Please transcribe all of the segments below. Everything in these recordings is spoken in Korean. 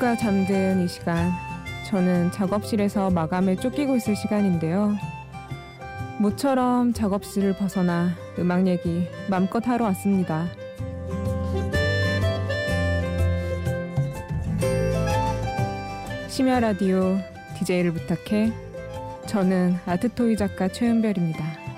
모두가 잠든 이 시간, 저는 작업실에서 마감에 쫓기고 있을 시간인데요. 모처럼 작업실을 벗어나 음악 얘기 맘껏 하러 왔습니다. 심야 라디오 DJ를 부탁해. 저는 아트토이 작가 최은별입니다.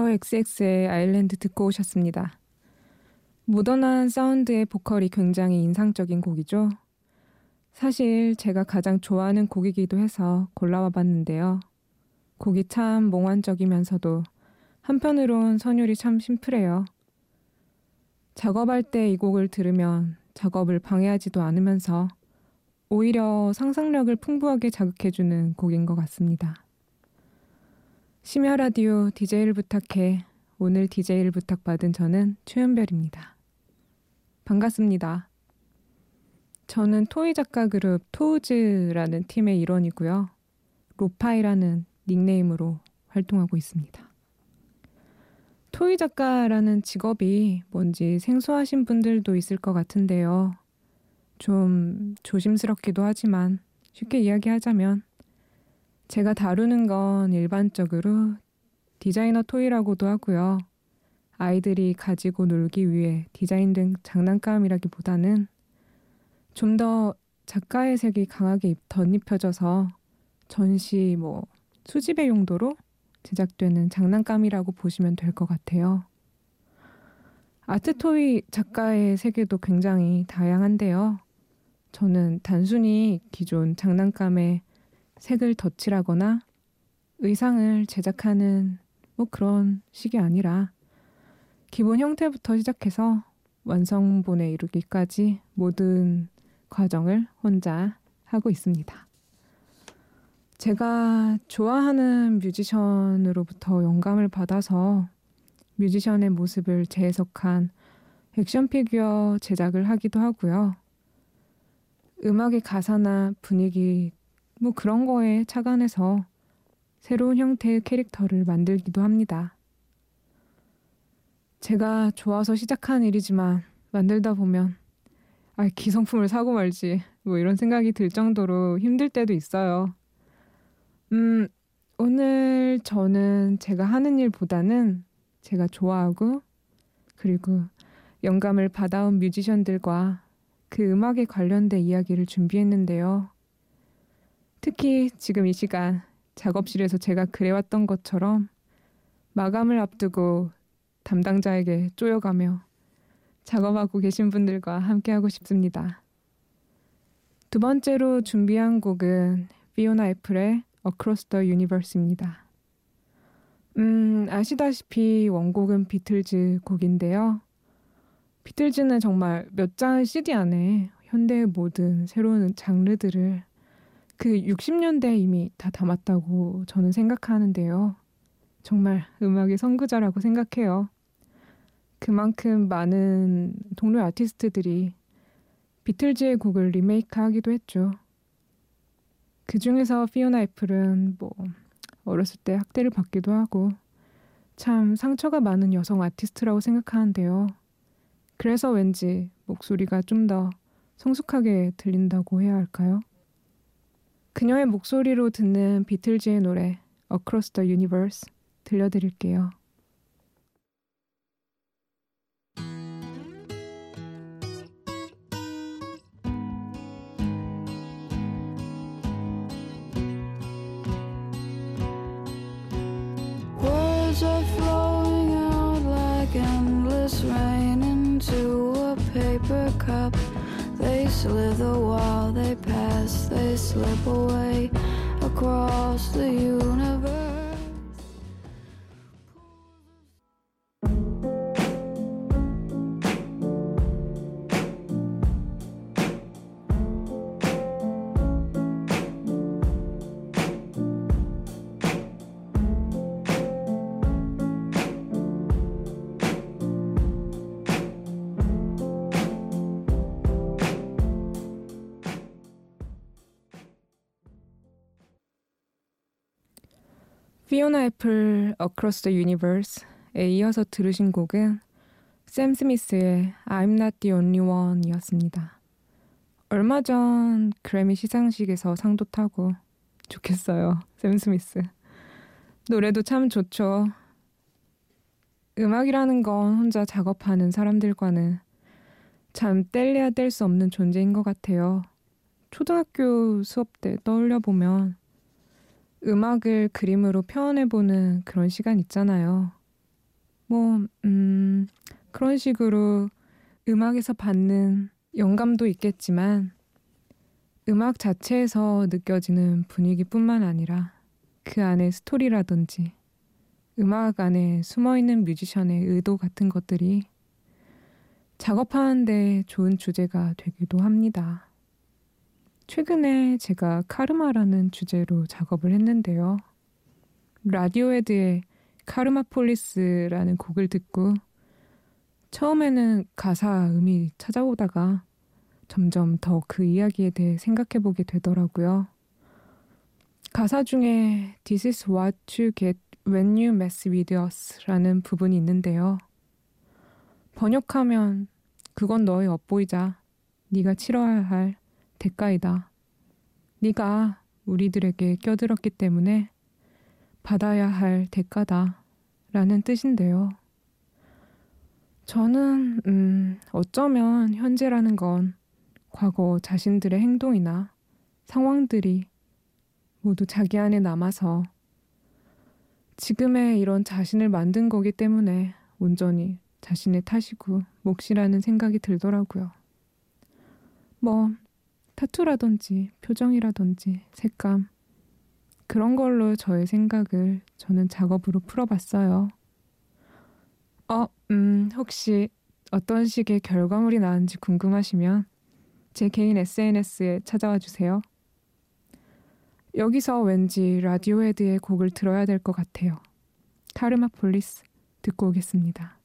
더 XX의 아일랜드 듣고 오셨습니다. 모던한 사운드의 보컬이 굉장히 인상적인 곡이죠. 사실 제가 가장 좋아하는 곡이기도 해서 골라와 봤는데요. 곡이 참 몽환적이면서도 한편으론 선율이 참 심플해요. 작업할 때 이 곡을 들으면 작업을 방해하지도 않으면서 오히려 상상력을 풍부하게 자극해주는 곡인 것 같습니다. 심야 라디오 DJ를 부탁해 오늘 DJ를 부탁받은 저는 최은별입니다. 반갑습니다. 저는 토이 작가 그룹 토우즈라는 팀의 일원이고요. 로파이라는 닉네임으로 활동하고 있습니다. 토이 작가라는 직업이 뭔지 생소하신 분들도 있을 것 같은데요. 좀 조심스럽기도 하지만 쉽게 이야기하자면 제가 다루는 건 일반적으로 디자이너 토이라고도 하고요. 아이들이 가지고 놀기 위해 디자인된 장난감이라기보다는 좀 더 작가의 색이 강하게 덧입혀져서 전시 뭐 수집의 용도로 제작되는 장난감이라고 보시면 될 것 같아요. 아트토이 작가의 세계도 굉장히 다양한데요. 저는 단순히 기존 장난감에 색을 덧칠하거나 의상을 제작하는 뭐 그런 식이 아니라 기본 형태부터 시작해서 완성본에 이르기까지 모든 과정을 혼자 하고 있습니다. 제가 좋아하는 뮤지션으로부터 영감을 받아서 뮤지션의 모습을 재해석한 액션 피규어 제작을 하기도 하고요. 음악의 가사나 분위기 뭐 그런 거에 착안해서 새로운 형태의 캐릭터를 만들기도 합니다. 제가 좋아서 시작한 일이지만 만들다 보면 아, 기성품을 사고 말지 뭐 이런 생각이 들 정도로 힘들 때도 있어요. 음, 오늘 저는 제가 하는 일보다는 제가 좋아하고 그리고 영감을 받아온 뮤지션들과 그 음악에 관련된 이야기를 준비했는데요. 특히 지금 이 시간 작업실에서 제가 그래왔던 것처럼 마감을 앞두고 담당자에게 쪼여가며 작업하고 계신 분들과 함께하고 싶습니다. 두 번째로 준비한 곡은 피오나 애플의 Across the Universe입니다. 음, 아시다시피 원곡은 비틀즈 곡인데요. 비틀즈는 정말 몇 장의 CD 안에 현대의 모든 새로운 장르들을 그 60년대에 이미 다 담았다고 저는 생각하는데요. 정말 음악의 선구자라고 생각해요. 그만큼 많은 동료 아티스트들이 비틀즈의 곡을 리메이크하기도 했죠. 그 중에서 피오나 애플은 뭐 어렸을 때 학대를 받기도 하고 참 상처가 많은 여성 아티스트라고 생각하는데요. 그래서 왠지 목소리가 좀 더 성숙하게 들린다고 해야 할까요? 그녀의 목소리로 듣는 비틀즈의 노래 Across the Universe 들려드릴게요. Words are slip away across the universe. 피오나 애플 Across the Universe에 이어서 들으신 곡은 샘 스미스의 I'm Not the Only One이었습니다. 얼마 전 그래미 시상식에서 상도 타고 좋겠어요. 샘 스미스. 노래도 참 좋죠. 음악이라는 건 혼자 작업하는 사람들과는 참 뗄래야 뗄 수 없는 존재인 것 같아요. 초등학교 수업 때 떠올려 보면 음악을 그림으로 표현해보는 그런 시간 있잖아요. 뭐, 음, 그런 식으로 음악에서 받는 영감도 있겠지만 음악 자체에서 느껴지는 분위기뿐만 아니라 그 안에 스토리라든지 음악 안에 숨어있는 뮤지션의 의도 같은 것들이 작업하는데 좋은 주제가 되기도 합니다. 최근에 제가 카르마라는 주제로 작업을 했는데요. 라디오헤드의 카르마폴리스라는 곡을 듣고 처음에는 가사 음이 찾아오다가 점점 더 그 이야기에 대해 생각해 보게 되더라고요. 가사 중에 This is what you get when you mess with us 라는 부분이 있는데요. 번역하면 그건 너의 엇보이자 네가 치러야 할 대가이다. 네가 우리들에게 껴들었기 때문에 받아야 할 대가다. 라는 뜻인데요. 저는, 음, 어쩌면 현재라는 건 과거 자신들의 행동이나 상황들이 모두 자기 안에 남아서 지금의 이런 자신을 만든 거기 때문에 온전히 자신의 탓이고 몫이라는 생각이 들더라고요. 뭐, 타투라든지 표정이라든지 색감, 그런 걸로 저의 생각을 저는 작업으로 풀어봤어요. 어, 음, 혹시 어떤 식의 결과물이 나왔는지 궁금하시면 제 개인 SNS에 찾아와 주세요. 여기서 왠지 라디오헤드의 곡을 들어야 될 것 같아요. 카르마 폴리스 듣고 오겠습니다.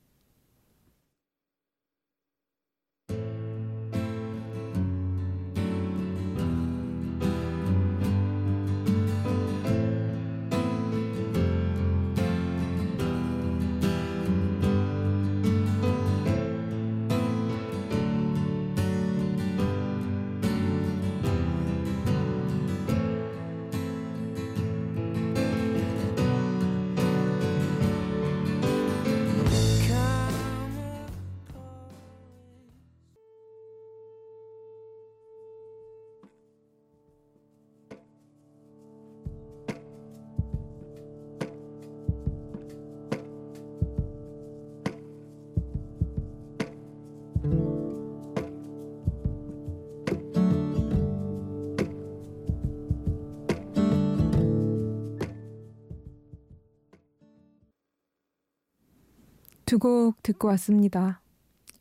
두 곡 듣고 왔습니다.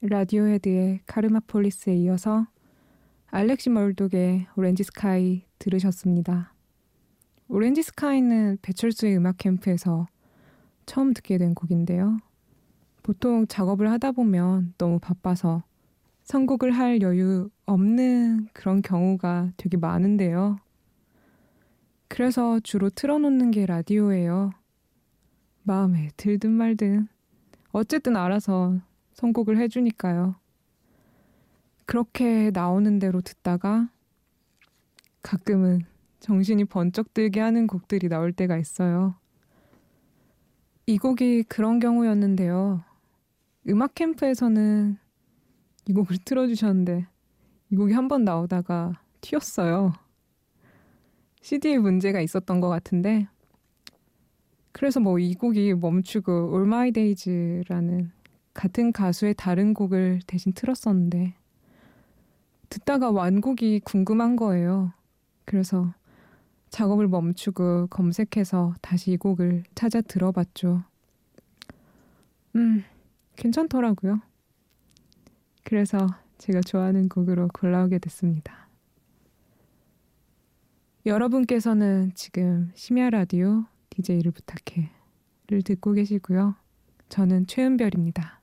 라디오헤드의 카르마폴리스에 이어서 알렉시 멀독의 오렌지 스카이 들으셨습니다. 오렌지 스카이는 배철수의 음악 캠프에서 처음 듣게 된 곡인데요. 보통 작업을 하다 보면 너무 바빠서 선곡을 할 여유 없는 그런 경우가 되게 많은데요. 그래서 주로 틀어놓는 게 라디오예요. 마음에 들든 말든 어쨌든 알아서 선곡을 해주니까요. 그렇게 나오는 대로 듣다가 가끔은 정신이 번쩍 들게 하는 곡들이 나올 때가 있어요. 이 곡이 그런 경우였는데요. 음악 캠프에서는 이 곡을 틀어주셨는데 이 곡이 한 번 나오다가 튀었어요. CD에 문제가 있었던 것 같은데 그래서 뭐 이 곡이 멈추고 All My Days라는 같은 가수의 다른 곡을 대신 틀었었는데 듣다가 완곡이 궁금한 거예요. 그래서 작업을 멈추고 검색해서 다시 이 곡을 찾아 들어봤죠. 음, 괜찮더라고요. 그래서 제가 좋아하는 곡으로 골라오게 됐습니다. 여러분께서는 지금 심야 라디오 DJ를 부탁해를 듣고 계시고요. 저는 최은별입니다.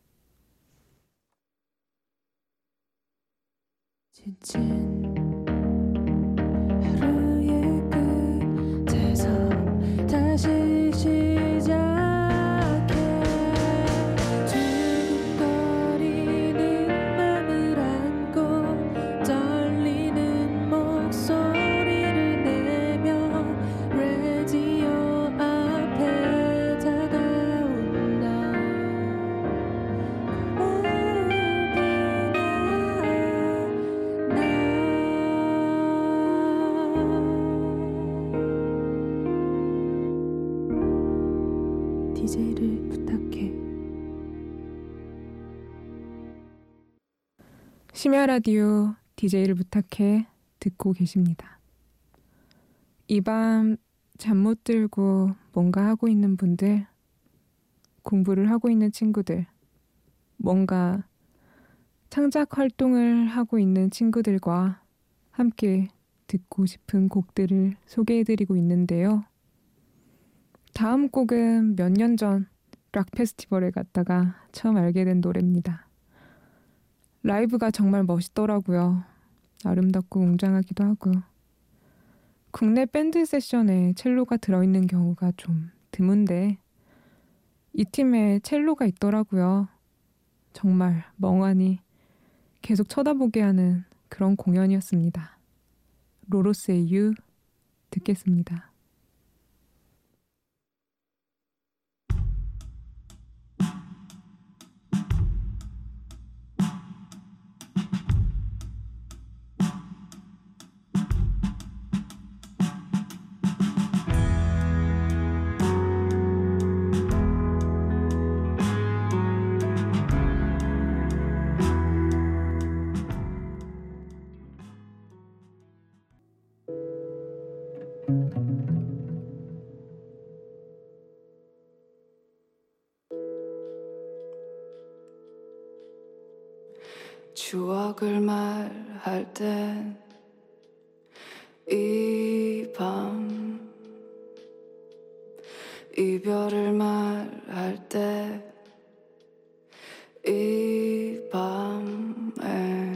심야 라디오 DJ를 부탁해 듣고 계십니다. 이 밤 잠 못 들고 뭔가 하고 있는 분들, 공부를 하고 있는 친구들, 뭔가 창작 활동을 하고 있는 친구들과 함께 듣고 싶은 곡들을 소개해드리고 있는데요. 다음 곡은 몇 년 전 락 페스티벌에 갔다가 처음 알게 된 노래입니다. 라이브가 정말 멋있더라고요. 아름답고 웅장하기도 하고. 국내 밴드 세션에 첼로가 들어있는 경우가 좀 드문데, 이 팀에 첼로가 있더라고요. 정말 멍하니 계속 쳐다보게 하는 그런 공연이었습니다. 로로스의 유 듣겠습니다. 추억을 말할 땐 이 밤 이별을 말할 때 이 밤에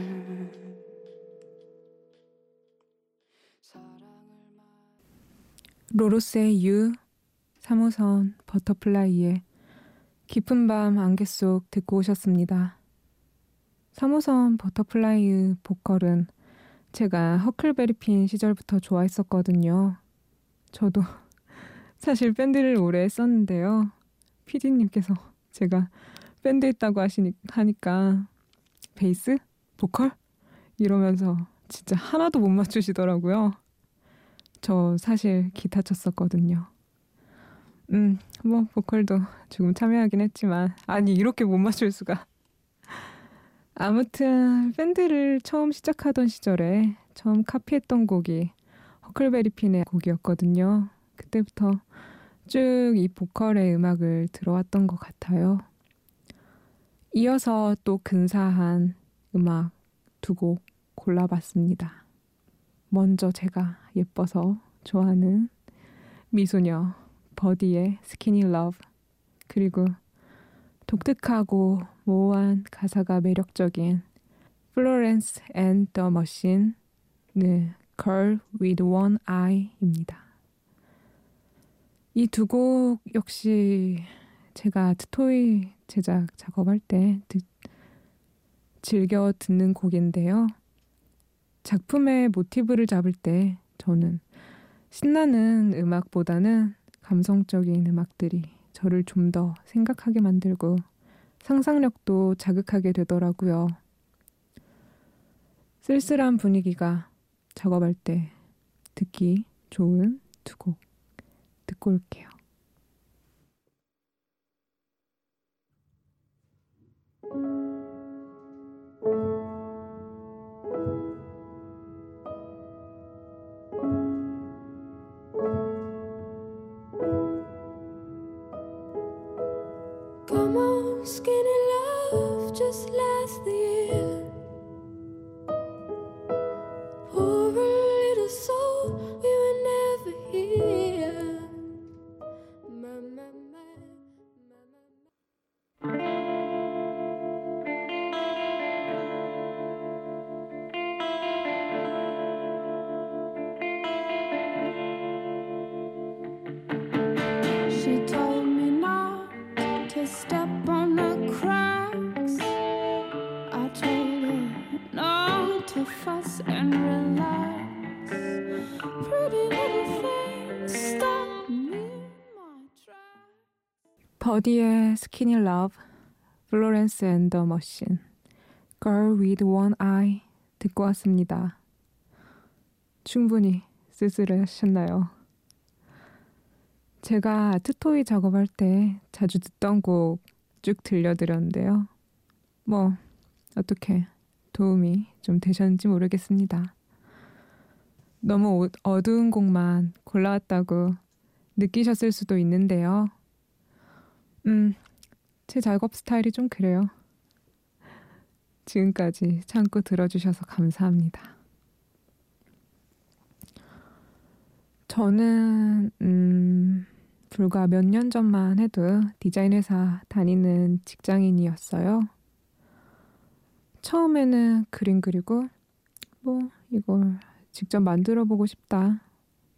로로스의 유 3호선 버터플라이의 깊은 밤 안개 속 듣고 오셨습니다. 3호선 버터플라이 보컬은 제가 허클베리핀 시절부터 좋아했었거든요. 저도 사실 밴드를 오래 했었는데요. 피디님께서 제가 밴드 있다고 하시니, 하니까 베이스? 보컬? 이러면서 진짜 하나도 못 맞추시더라고요. 저 사실 기타 쳤었거든요. 음, 뭐 보컬도 조금 참여하긴 했지만 아니 이렇게 못 맞출 수가. 아무튼 밴드를 처음 시작하던 시절에 처음 카피했던 곡이 허클베리핀의 곡이었거든요. 그때부터 쭉 이 보컬의 음악을 들어왔던 것 같아요. 이어서 또 근사한 음악 두 곡 골라봤습니다. 먼저 제가 예뻐서 좋아하는 미소녀 버디의 Skinny Love 그리고 독특하고 모호한 가사가 매력적인 Florence and the Machine의 Girl with One Eye입니다. 이 두 곡 역시 제가 아트 toy 제작 작업할 때 듣, 즐겨 듣는 곡인데요. 작품의 모티브를 잡을 때 저는 신나는 음악보다는 감성적인 음악들이 저를 좀 더 생각하게 만들고 상상력도 자극하게 되더라고요. 쓸쓸한 분위기가 작업할 때 듣기 좋은 두 곡 듣고 올게요. 버디의 Skinny Love, Florence and the Machine, Girl with One Eye 듣고 왔습니다. 충분히 쓸쓸하셨나요? 제가 art toy 작업할 때 자주 듣던 곡 쭉 들려드렸는데요. 뭐, 어떻게 도움이 좀 되셨는지 모르겠습니다. 너무 어두운 곡만 골라왔다고 느끼셨을 수도 있는데요. 음, 제 작업 스타일이 좀 그래요. 지금까지 참고 들어주셔서 감사합니다. 저는, 음, 불과 몇 년 전만 해도 디자인 회사 다니는 직장인이었어요. 처음에는 그림 그리고 뭐 이걸 직접 만들어 보고 싶다.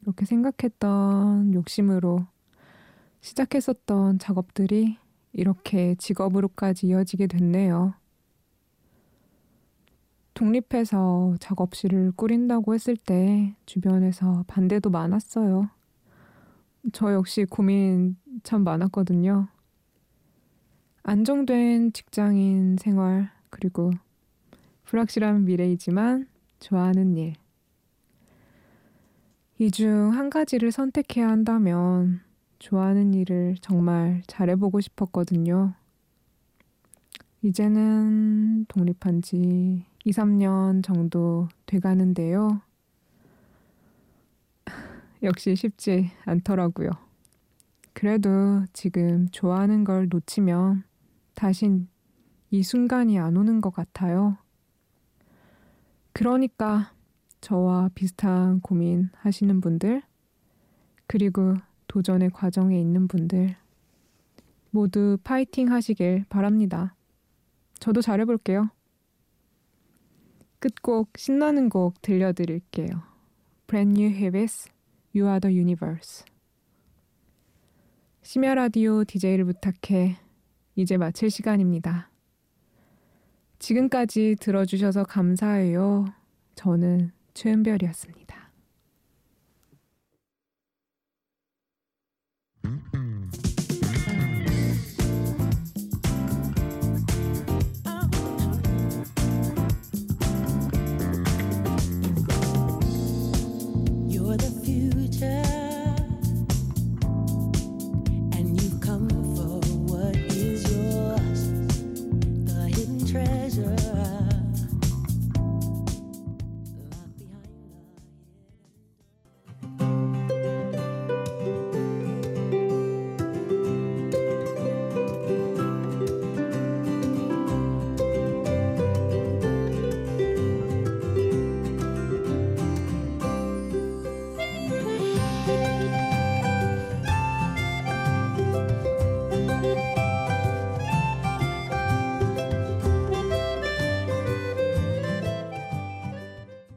이렇게 생각했던 욕심으로 시작했었던 작업들이 이렇게 직업으로까지 이어지게 됐네요. 독립해서 작업실을 꾸린다고 했을 때 주변에서 반대도 많았어요. 저 역시 고민 참 많았거든요. 안정된 직장인 생활, 그리고 불확실한 미래이지만 좋아하는 일. 이 중 한 가지를 선택해야 한다면 좋아하는 일을 정말 잘해보고 싶었거든요. 이제는 독립한 지 2, 3년 정도 돼가는데요. 역시 쉽지 않더라고요. 그래도 지금 좋아하는 걸 놓치면 다신 이 순간이 안 오는 것 같아요. 그러니까 저와 비슷한 고민 하시는 분들, 그리고 도전의 과정에 있는 분들, 모두 파이팅 하시길 바랍니다. 저도 잘해볼게요. 끝곡 신나는 곡 들려드릴게요. Brand New Habits You are the universe. 심야 라디오 DJ를 부탁해. 이제 마칠 시간입니다. 지금까지 들어주셔서 감사해요. 저는 최은별이었습니다.